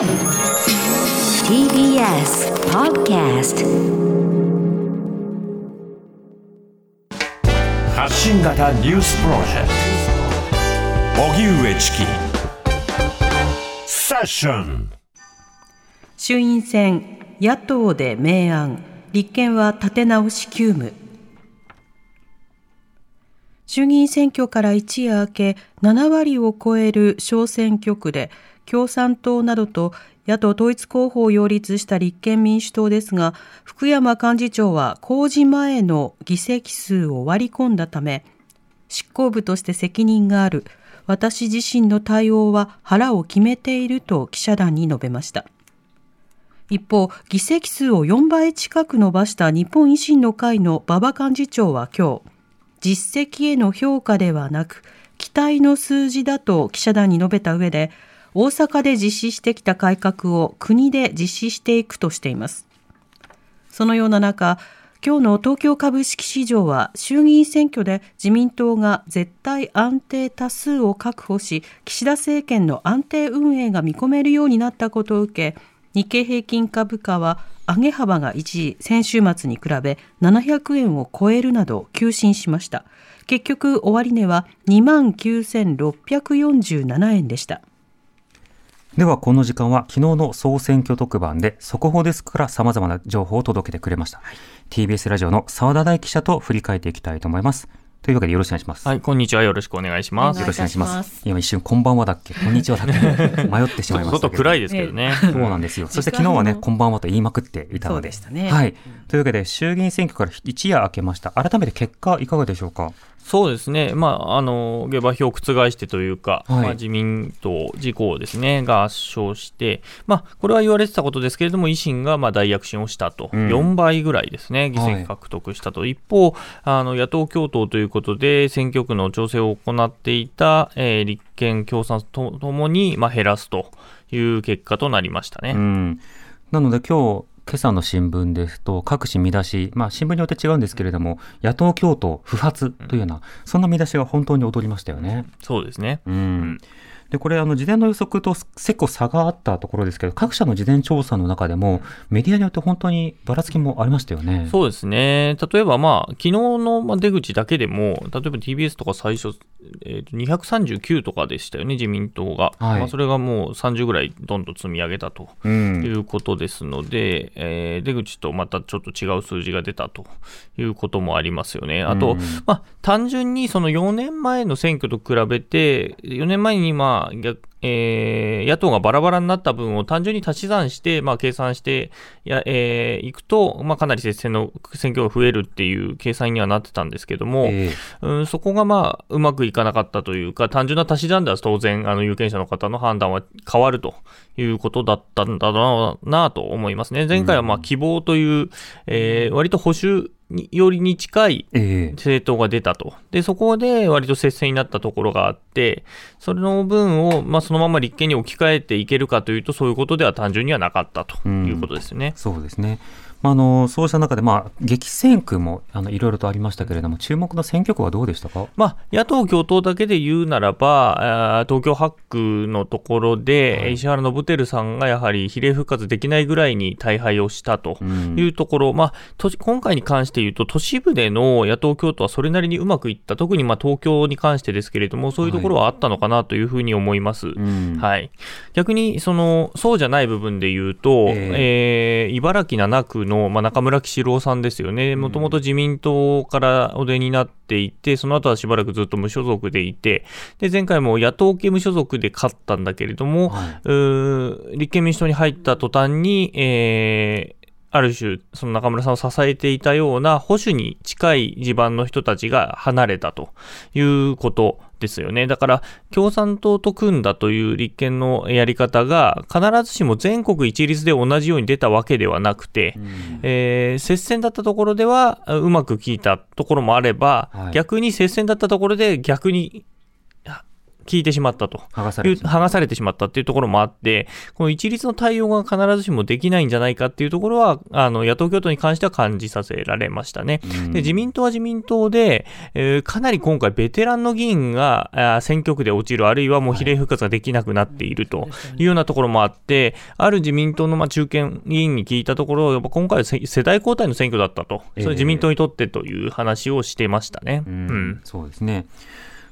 TBS Podcast 発信型ニュースプロジェクト。荻上チキ。セッション。衆院選野党で明暗。立憲は立て直し急務。衆議院選挙から一夜明け7割を超える小選挙区で共産党などと野党統一候補を擁立した立憲民主党ですが福山幹事長は公示前の議席数を割り込んだため執行部として責任がある。私自身の対応は腹を決めていると記者団に述べました。一方議席数を4倍近く伸ばした日本維新の会の馬場幹事長は今日実績への評価ではなく期待の数字だと記者団に述べた上で大阪で実施してきた改革を国で実施していくとしています。そのような中今日の東京株式市場は衆議院選挙で自民党が絶対安定多数を確保し岸田政権の安定運営が見込めるようになったことを受け日経平均株価は上げ幅が一時先週末に比べ700円を超えるなど急進しました。結局終値は2万9647円でした。ではこの時間は昨日の総選挙特番で速報ですから様々な情報を届けてくれました、はい、TBS ラジオの澤田大記者と振り返っていきたいと思いますというわけでよろしくお願いします。はい、こんにちは。よろしくお願いします。よろしくお願いします。今一瞬、こんばんはだっけ、こんにちはだっけ、迷ってしまいました。ちょっと暗いですけどね。そうなんですよ。そして昨日はね、こんばんはと言いまくっていたので。でね、はい。というわけで、衆議院選挙から一夜明けました。改めて結果、いかがでしょうか？そうですね、まあ、あの下馬評を覆してというか、はい、まあ、自民党、自公ですね、が圧勝して、まあ、これは言われてたことですけれども、維新がまあ大躍進をしたと、うん、4倍ぐらいですね、議席獲得したと、はい、一方あの、野党共闘ということで、選挙区の調整を行っていた、えー、立憲、共産とともに、まあ、減らすという結果となりましたね。うん。なので今日今朝の新聞ですと、各紙見出し、まあ、新聞によって違うんですけれども、野党共闘不発というような、そんな見出しが本当に踊りましたよね。そうですね。うん。で、これ、あの、事前の予測と結構差があったところですけど、各社の事前調査の中でも、メディアによって本当にばらつきもありましたよね。そうですね。例えば、まあ、昨日の出口だけでも、例えば TBS とか最初、えー、と239とかでしたよね、自民党が。はい、まあ、それがもう30ぐらいどんどん積み上げたと。いうことですので、うん、えー、出口とまたちょっと違う数字が出たと。いうこともありますよね。あと、うん、まあ、単純にその4年前の選挙と比べて、4年前にまあ、えー、野党がバラバラになった分を単純に足し算して、まあ、計算してや、えー、いくと、まあ、かなり接戦の選挙が増えるっていう計算にはなってたんですけども、えー、うん、そこがまあうまくいかなかったというか、単純な足し算では当然、あの有権者の方の判断は変わるということだったんだろうなと思いますね。前回はまあ希望という、うん、えー、割と保守によりに近い政党が出たと、でそこで割と接戦になったところがあって、それの分を、まあ、そのまま立憲に置き換えていけるかというと、そういうことでは単純にはなかったということですね。うそうですねあのそうした中で、まあ、激戦区もあのいろいろとありましたけれども、注目の選挙区はどうでしたか、まあ、野党共闘だけで言うならば、東京8区のところで、はい、石原伸晃さんがやはり比例復活できないぐらいに大敗をしたというところ、うん、まあ、今回に関して言うと、都市部での野党共闘はそれなりにうまくいった、特にまあ東京に関してですけれども、そういうところはあったのかなというふうに思います。はい、うん、はい、逆にその、そうじゃない部分で言うと、えー、えー、茨城7区の、まあ、中村喜四郎さんですよね、もともと自民党からお出になっていて、その後はしばらくずっと無所属でいて、で前回も野党系無所属で勝ったんだけれども、はい、立憲民主党に入った途端に、えー、ある種、その中村さんを支えていたような保守に近い地盤の人たちが離れたということですよね。だから、共産党と組んだという立憲のやり方が、必ずしも全国一律で同じように出たわけではなくて、うん、えー、接戦だったところではうまく効いたところもあれば、はい、逆に接戦だったところで逆に聞いてしまったと。剥がされて剥がされてしまったっていうところもあって、この一律の対応が必ずしもできないんじゃないかっていうところは、あの野党共闘に関しては感じさせられましたね。で自民党は自民党で、えー、かなり今回、ベテランの議員が選挙区で落ちる、あるいはもう比例復活ができなくなっていると。いうようなところもあって、ある自民党のまあ中堅議員に聞いたところ、やっぱ今回は世代交代の選挙だったと、それ自民党にとってという話をしてましたね。うん、そうですね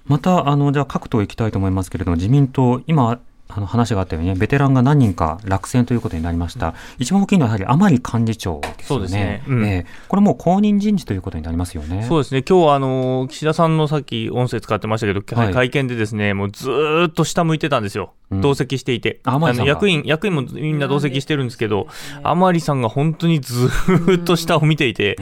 また、あの、じゃあ各党行きたいと思いますけれども、自民党、今、あの話があったように、ね、ベテランが何人か落選ということになりました。うん、一番大きいのはやはり甘利幹事長ですね。そうですね。うん、えー、これも公認人事ということになりますよね。そうですね。今日あの岸田さんのさっき音声使ってましたけど、はい、会見でですね、もうずっと下向いてたんですよ。同席していて。あの役員、役員もみんな同席してるんですけど、甘利さんが本当にずっと下を見ていて、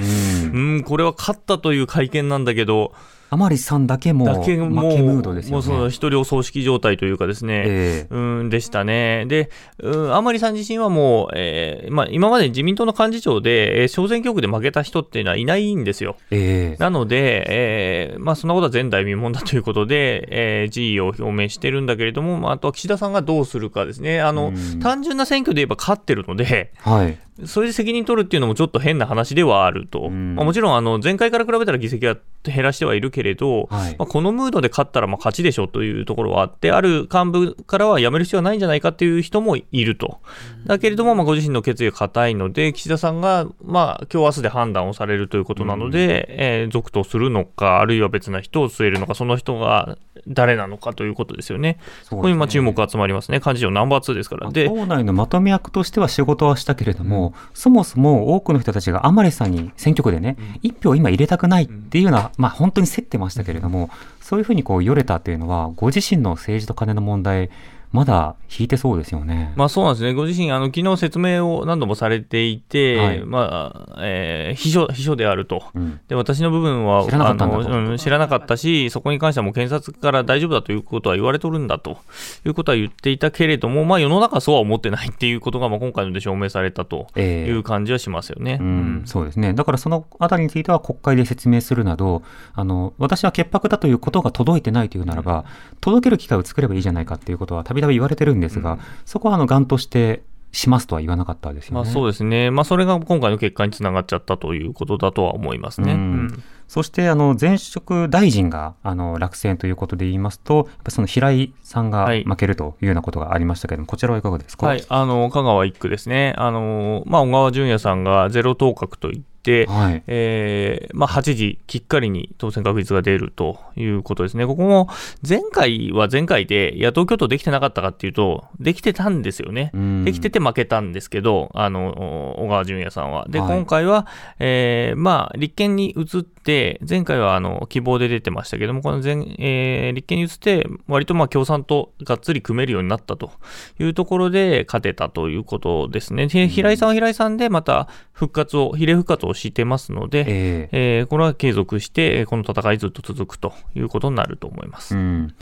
うん、これは勝ったという会見なんだけど、甘利さんだけも負けムードですよね。もうその一人お葬式状態というかですね、えー、うんでしたね。で、うん、甘利さん自身はもう、えーまあ、今まで自民党の幹事長で、えー、小選挙区で負けた人っていうのはいないんですよ。えー、なので、えーまあ、そんなことは前代未聞だということで、えー、辞意を表明してるんだけれども、まあ、あとは岸田さんがどうするかですね。あの、単純な選挙で言えば勝ってるので、はい、それで責任取るっていうのもちょっと変な話ではあると、まあ、もちろんあの前回から比べたら議席は減らしてはいるけれど、はい、まあ、このムードで勝ったらまあ勝ちでしょというところはあって、ある幹部からは辞める必要はないんじゃないかっていう人もいると、だけれども、まあ、ご自身の決意が固いので、岸田さんが、まあ、今日明日で判断をされるということなので、えー、続投するのか、あるいは別な人を据えるのか、その人が誰なのかということですよね。そこにまあ注目集まりますね、幹事長ナンバー2ですから。で党内のまとめ役としては仕事はしたけれども、うん、そもそも多くの人たちが甘利さんに選挙区でね、一、うん、票今入れたくないっていうような、まあ、本当に競ってましたけれども、そういうふうにこうよれたっていうのは、ご自身の政治と金の問題、まだ引いてそうですよね。まあそうなんですね。ご自身、あの、昨日説明を何度もされていて、はい、まあ、えー、秘書、秘書であると。うん、で、私の部分は、知らなかったうん、知らなかったし、そこに関してはもう検察から大丈夫だということは言われとるんだということは言っていたけれども、まあ世の中はそうは思ってないっていうことが、まあ今回ので証明されたという感じはしますよね。えー、うん、そうですね。だからそのあたりについては国会で説明するなど、あの、私は潔白だということが届いてないというならば、届ける機会を作ればいいじゃないかっていうことはたびたび言われてるんですが、が、そこはあの、がんとしてしますとは言わなかったですよね。まあ、そうですね。まあ、それが今回の結果につながっちゃったということだとは思いますね。うん、そして、あの、前職大臣が、あの、落選ということで言いますと、やっぱその平井さんが負けるというようなことがありましたけれども、はい、こちらはいかがですか？はい、あの、香川一区ですね。あの、まあ、小川淳也さんがゼロ当確といって、、はい、えー、まあ、8時きっかりに当選確率が出るということですね。ここも前回は前回で野党共闘できてなかったかっていうと、できてたんですよね。できてて負けたんですけど、あの、小川淳也さんは。で、はい、今回は、えー、まあ、立憲に移って、前回はあの希望で出てましたけども、この前、えー、立憲に移って、割とまあ共産とがっつり組めるようになったというところで勝てたということですね。平井さんは平井さんでまた復活を、比例復活をしてますので、えー、えー、これは継続して、この戦いずっと続くということになると思います。うん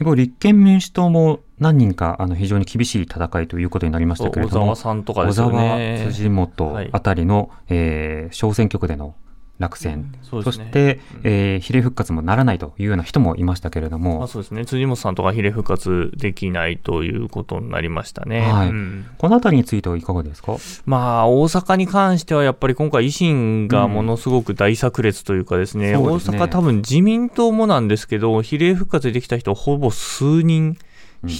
一方、立憲民主党も何人かあの非常に厳しい戦いということになりましたけれども、小沢さんとかですね。小沢、辻元あたりの、はい、えー、小選挙区での落選、うん。そね、そして、えー、比例復活もならないというような人もいましたけれども、まあ、そうですね。辻元さんとか比例復活できないということになりましたね、はい。うん、このあたりについてはいかがですか、まあ、大阪に関してはやっぱり今回、維新がものすごく大炸裂というかですね、うん、大阪、多分自民党もなんですけど、比例復活できた人、ほぼ数人、うん、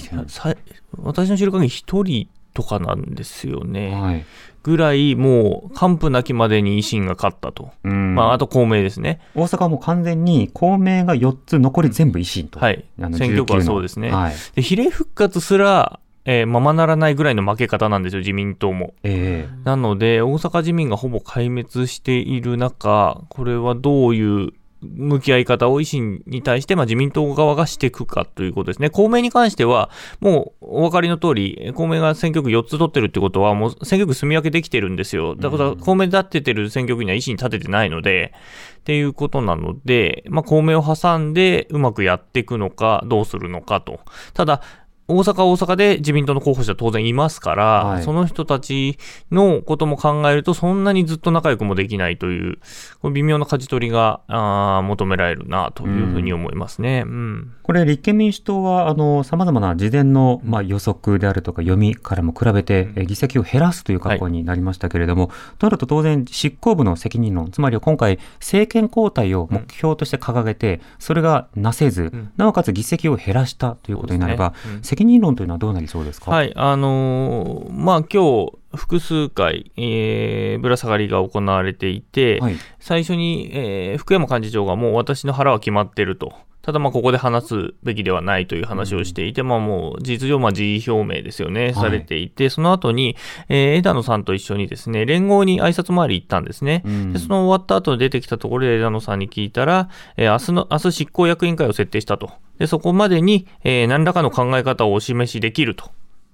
私の知る限り1人とかなんですよね。はいぐらい、もう、完膚なきまでに維新が勝ったと。まあ、あと公明ですね。大阪はもう完全に公明が4つ、残り全部維新と。はい。選挙区はそうですね。はい、で比例復活すら、えー、ままならないぐらいの負け方なんですよ、自民党も。えー、なので、大阪自民がほぼ壊滅している中、これはどういう向き合い方を維新に対して、まあ、自民党側がしていくかということですね。公明に関しては、もうお分かりの通り、公明が選挙区4つ取ってるってことは、もう選挙区住み分けできてるんですよ。だから、公明立ててる選挙区には維新立ててないので、っていうことなので、まあ、公明を挟んでうまくやっていくのか、どうするのかと。ただ、大阪大阪で自民党の候補者当然いますから、はい、その人たちのことも考えると、そんなにずっと仲良くもできないという、これ微妙な舵取りがあ求められるなというふうに思いますね。うん、うん、これ、立憲民主党は、あの、様々な事前の、まあ、予測であるとか読みからも比べて、え議席を減らすという格好になりましたけれども、はい、となると当然、執行部の責任論、つまりは今回、政権交代を目標として掲げて、それがなせず、うん、なおかつ議席を減らしたということになれば、ね。うん、責任論というのはどうなりそうですか？はい、あのー、まあ今日複数回、えー、ぶら下がりが行われていて、はい、最初に、えー、福山幹事長がもう私の腹は決まっていると。ただまあここで話すべきではないという話をしていて、うん、まあもう事実上まあ辞意表明ですよね、はい、されていて、その後に、えー、枝野さんと一緒にですね、連合に挨拶回り行ったんですね。うん、でその終わった後出てきたところで枝野さんに聞いたら、えー、明日の、明日執行役員会を設定したと。で、そこまでに、えー、何らかの考え方をお示しできると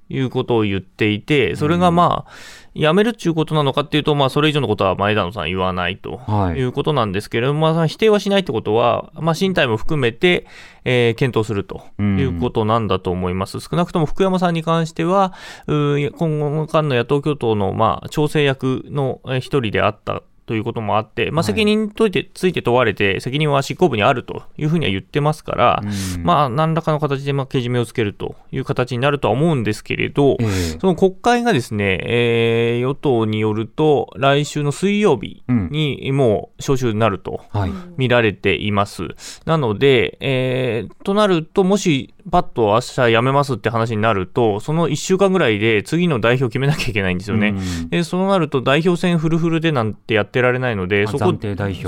いうことを言っていて、それがまあ、やめるっていうことなのかっていうと、まあ、それ以上のことは前田野さん言わないとい。うことなんですけれども、はい、まあ、否定はしないってことは、まあ、身体も含めて、えー、検討するということなんだと思います。少なくとも福山さんに関しては、今後間の野党共闘の、まあ、調整役の一人であったということもあって、まあ、責任について,、ついて問われて、責任は執行部にあるというふうには言ってますから、まあ、何らかの形でまあけじめをつけるという形になるとは思うんですけれど、えー、その国会がですね、えー、与党によると、来週の水曜日にもう召集になると見られています。なので、えー、となると、もし、パッと明日辞めますって話になると、その1週間ぐらいで次の代表を決めなきゃいけないんですよね。うん、でそうなると、代表選フルフルでなんてやってられないので、そこ、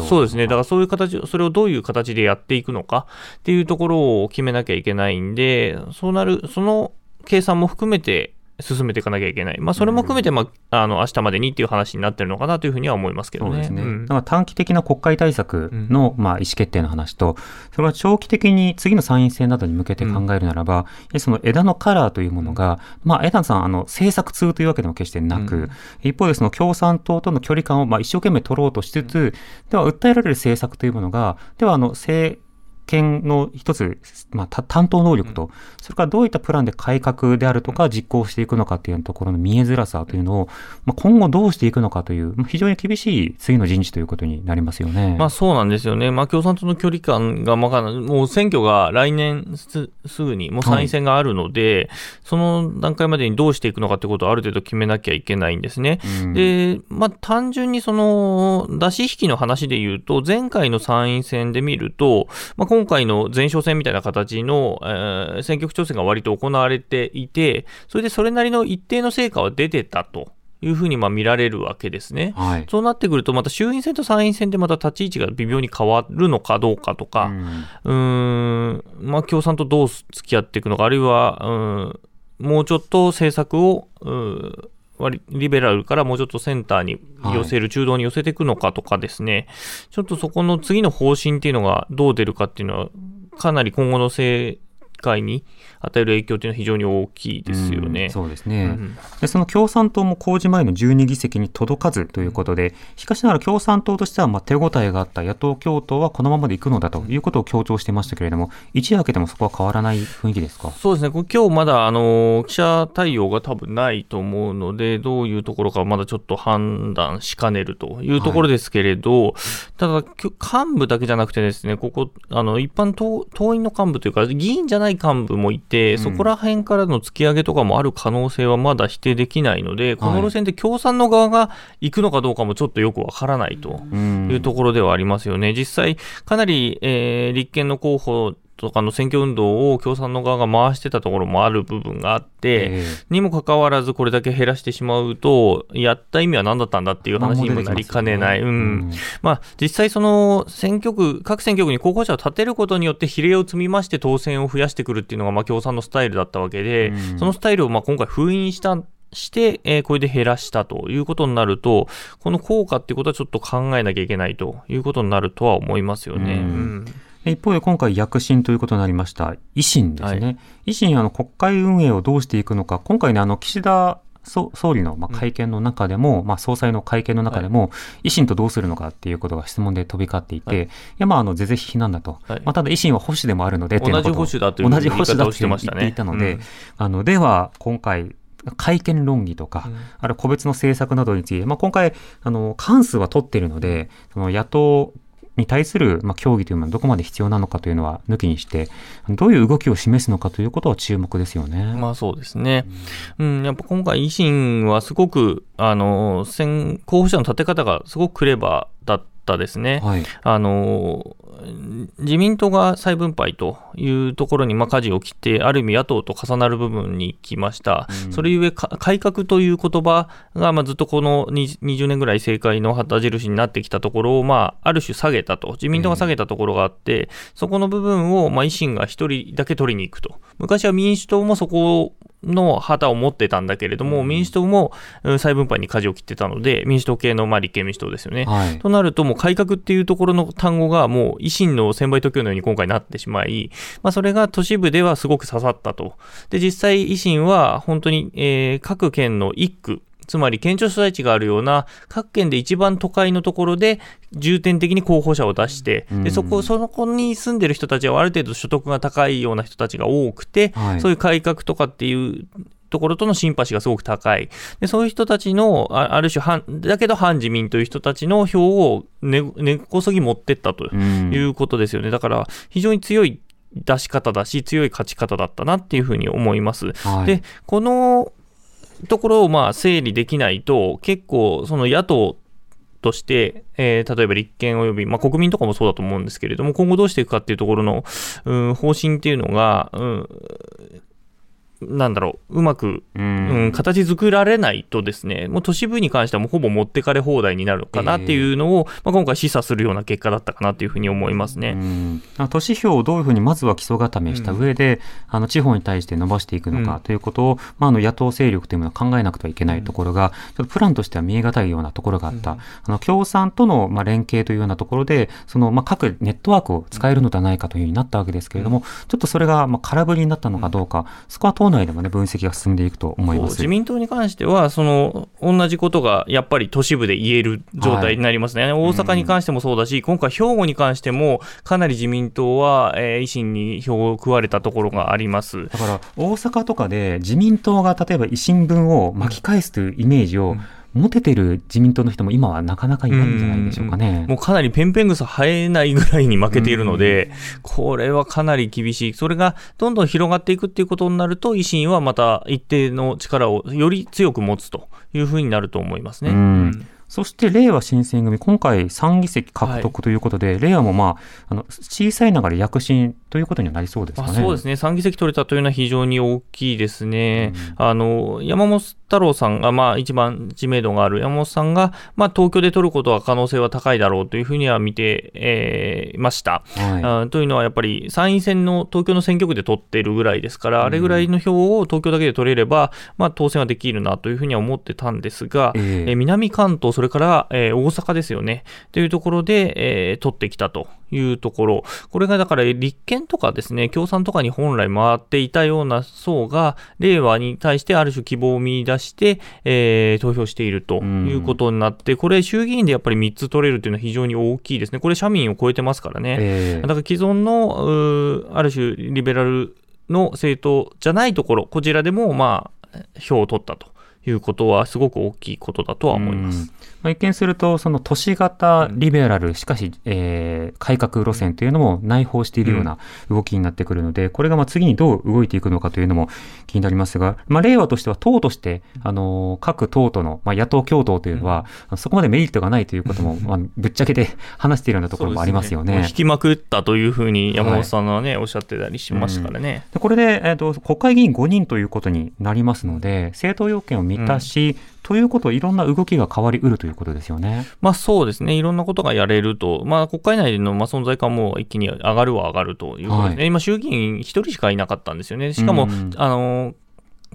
そうですね。だからそういう形、それをどういう形でやっていくのかっていうところを決めなきゃいけないんで、そうなる、その計算も含めて、進めていかなきゃいけない。まあ、それも含めて、まあ、あの、明日までにっていう話になってるのかなというふうには思いますけどね。そうですね。うん、だから短期的な国会対策の、まあ、意思決定の話と、それは長期的に次の参院選などに向けて考えるならば、うん、その枝のカラーというものが、まあ、枝野さん、あの、政策通というわけでも決してなく、うん、一方でその共産党との距離感を、まあ、一生懸命取ろうとしつつ、では、訴えられる政策というものが、では、あの、政、権の一つ、まあ、担当能力と、それからどういったプランで改革であるとか実行していくのかというところの見えづらさというのを、まあ、今後どうしていくのかという、非常に厳しい次の人事ということになりますよね。まあそうなんですよね。まあ共産党の距離感が、まあ、もう選挙が来年すぐに、もう参院選があるので、はい、その段階までにどうしていくのかということをある程度決めなきゃいけないんですね。うん、で、まあ単純にその出し引きの話で言うと、前回の参院選で見ると、まあ今回の前哨戦みたいな形の、えー、選挙区調整が割と行われていて、それでそれなりの一定の成果は出てたと。いうふうにまあ見られるわけですね、はい、そうなってくると、また衆院選と参院選でまた立ち位置が微妙に変わるのかどうかとか、うん、ん、まあ、共産とどう付き合っていくのか、あるいは、うん、もうちょっと政策を、リベラルからもうちょっとセンターに寄せる、はい、中道に寄せていくのかとかですね、ちょっとそこの次の方針っていうのがどう出るかっていうのは、かなり今後の政界に与える影響というのは非常に大きいですよね。うん、そうですね、うん、でその共産党も公示前の12議席に届かずということで、しかしながら共産党としてはまあ手応えがあった野党共闘はこのままでいくのだということを強調していましたけれども、一夜明けてもそこは変わらない雰囲気ですか？そうですね、今日まだあの記者対応が多分ないと思うので、どういうところかまだちょっと判断しかねるというところですけれど、はい、ただ、幹部だけじゃなくてですね、ここ、あの一般党党員の幹部というか、議員じゃない幹部もいて、そこら辺からの突き上げとかもある可能性はまだ否定できないので、この路線で共産の側が行くのかどうかもちょっとよくわからないというところではありますよね。実際、かなり、えー、立憲の候補とかの選挙運動を共産の側が回してたところもある部分があって、にもかかわらずこれだけ減らしてしまうと、やった意味は何だったんだっていう話にもなりかねない。うん。まあ、実際その選挙区、各選挙区に候補者を立てることによって比例を積み増して当選を増やしてくるっていうのが、まあ、共産のスタイルだったわけで、そのスタイルをまあ今回封印したして、えー、これで減らしたということになると、この効果っていうことはちょっと考えなきゃいけないということになるとは思いますよね。うん、うん一方で今回躍進ということになりました維新ですね。はい、維新、あの、国会運営をどうしていくのか、今回ね、あの、岸田総理のまあ会見の中でも、うん、まあ、総裁の会見の中でも、はい、維新とどうするのかっていうことが質問で飛び交っていて、はい、いやまああの是々非難だと、はい、まあ、ただ維新は保守でもあるので同じ保守だという同じ保守だと言っていたので、うん、あのでは今回会見論議とか、うん、あるいは個別の政策などについて、まあ、今回、あの、過半数は取っているので、その野党に対する、まあ、協議というのはどこまで必要なのかというのは抜きにして、どういう動きを示すのかということは注目ですよね。まあそうですね。うん、やっぱ今回維新はすごく、あの、候補者の立て方がすごくクレバーだったですね。はい、あの、自民党が再分配というところにまあ舵を切って、ある意味野党と重なる部分に来ました。うん、それゆえ改革という言葉がまあずっとこの20年ぐらい政界の旗印になってきたところをまあある種下げたと、自民党が下げたところがあって、そこの部分をまあ維新が一人だけ取りに行くと。昔は民主党もそこの旗を持ってたんだけれども、民主党も再分配に舵を切ってたので、民主党系のまあ立憲民主党ですよね。はい、となると、もう改革っていうところの単語が、もう維新の専売特許のように今回なってしまい、まあ、それが都市部ではすごく刺さったと。で、実際、維新は本当に、えー、各県の一区、つまり県庁所在地があるような各県で一番都会のところで重点的に候補者を出して、でそこそこに住んでる人たちはある程度所得が高いような人たちが多くて、はい、そういう改革とかっていうところとのシンパシーがすごく高い。でそういう人たちの、ある種反、だけど反自民という人たちの票を根、根こそぎ持ってったということですよね。だから、非常に強い出し方だし、強い勝ち方だったなっていうふうに思います。はい、で、このところをまあ整理できないと、結構その野党として、えー、例えば立憲及び、まあ、国民とかもそうだと思うんですけれども、今後どうしていくかっていうところの、うん、方針っていうのが、うん、なんだろう、うまく、うん、形作られないとですね、もう都市部に関してはもうほぼ持ってかれ放題になるかなっていうのを、えー、まあ、今回示唆するような結果だったかなというふうに思いますね。都市票をどういうふうにまずは基礎固めした上で、うん、あの地方に対して伸ばしていくのかということを、まあ、あの野党勢力というものを考えなくてはいけないところが、ちょっとプランとしては見え難いようなところがあった。あの共産とのまあ連携というようなところで、そのまあ各ネットワークを使えるのではないかというふうになったわけですけれども、ちょっとそれがまあ空振りになったのかどうか、そこは党内でもね、分析が進んでいくと思います。自民党に関しては、その同じことがやっぱり都市部で言える状態になりますね、はい、大阪に関してもそうだし、うん、今回、兵庫に関しても、かなり自民党は、えー、維新に票を食われたところがあります。だから大阪とかで自民党が例えば維新分を巻き返すというイメージを、うん持ててる自民党の人も今はなかなかいないんじゃないでしょうかね。うもうかなりペンペン草生えないぐらいに負けているので、これはかなり厳しい。それがどんどん広がっていくっていうことになると、維新はまた一定の力をより強く持つというふうになると思いますね。うんそして令和新選組、今回3議席獲得ということで、はい、令和もまあ、あの小さいながら躍進ということにはなりそうですかね。そうですね。3議席取れたというのは非常に大きいですね。うん、あの、山本太郎さんが、まあ、一番知名度がある山本さんが、まあ、東京で取ることは可能性は高いだろうというふうには見て、えー、ました、はい、というのは、やっぱり参院選の東京の選挙区で取ってるぐらいですから、うん、あれぐらいの票を東京だけで取れれば、まあ、当選はできるなというふうには思ってたんですが、えー、えー、南関東、それから、えー、大阪ですよね、というところで、えー、取ってきたというところ、これがだから立憲とかですね、共産とかに本来回っていたような層が、令和に対してある種希望を見出して、えー、投票しているということになって、これ、衆議院でやっぱり3つ取れるというのは非常に大きいですね。これ、社民を超えてますからね。えー、だから既存の、ある種、リベラルの政党じゃないところ、こちらでも、まあ、票を取ったということは、すごく大きいことだとは思います。まあ、一見すると、その都市型リベラル、しかし、えー、改革路線というのも内包しているような動きになってくるので、これがまあ次にどう動いていくのかというのも気になりますが、まあ、令和としては党として、あの、各党との、まあ、野党共闘というのは、そこまでメリットがないということも、まあ、ぶっちゃけて 話しているようなところもありますよね。ね引きまくったというふうに山本さんはね、はい、おっしゃってたりしますからね。うん、これで、えっ、ー、と、国会議員5人ということになりますので、政党要件を満たし、うんということいろんな動きが変わりうるということですよね。まあそうですね。いろんなことがやれると、まあ国会内のまあ存在感も一気に上がるは上がるということですね。はい、今衆議院一人しかいなかったんですよね。しかも、うん、あの、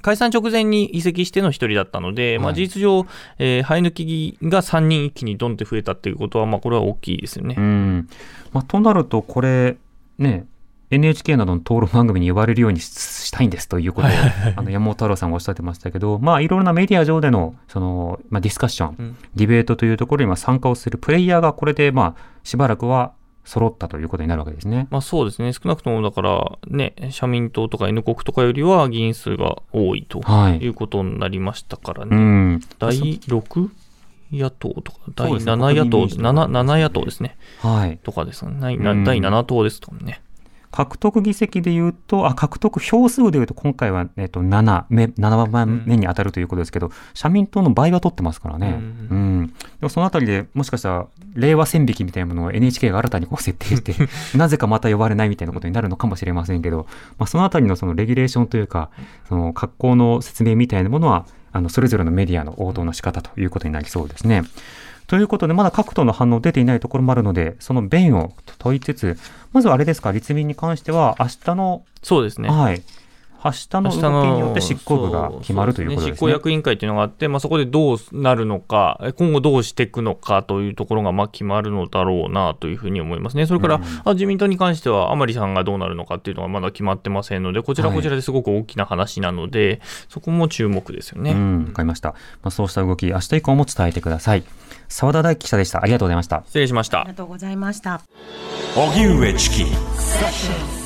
解散直前に移籍しての一人だったので、はい、まあ、事実上、えー、生え抜きが3人一気にドンって増えたっていうことは、まあ、これは大きいですよね。うんまあ、となると、これ、ね、NHK などの討論番組に呼ばれるようにしたいんですということを、あの山本太郎さんがおっしゃってましたけど、まあ、いろいろなメディア上での、その、まあ、ディスカッション、うん、ディベートというところにま参加をするプレイヤーがこれで、まあ、しばらくは揃ったということになるわけですね。まあそうですね。少なくともだからね、社民党とか N 国とかよりは議員数が多いということになりましたからね。はい、うん、第 6? 野党とか、第7野党、ね、7, 7野党ですね。はい。とかですね。第7党ですとね。獲得議席で言うと、あ、獲得票数で言うと、今回は、えっと、7目、7番目に当たるということですけど、うん、社民党の倍は取ってますからね。うん。うん、でもそのあたりでもしかしたら、令和線引きみたいなものを NHK が新たにこう設定して、なぜかまた呼ばれないみたいなことになるのかもしれませんけど、まあ、そのあたりのそのレギュレーションというか、その格好の説明みたいなものは、あの、それぞれのメディアの応答の仕方ということになりそうですね。ということで、まだ各党の反応出ていないところもあるので、その弁を問いつつ、まずはあれですか、立民に関しては、明日の、そうですね。はい。明日の動きによって執行部が決まるということですね。執行役員会というのがあって、まあ、そこでどうなるのか、今後どうしていくのかというところがまあ決まるのだろうなというふうに思いますね。それから、うん、あ自民党に関しては、甘利さんがどうなるのかっていうのはまだ決まってませんので、こちらこちらですごく大きな話なので、はい、そこも注目ですよね。わ、うん、かりました。まあ、そうした動き、明日以降も伝えてください。澤田大記者でした。ありがとうございました。失礼しました。ありがとうございました。荻上チキ。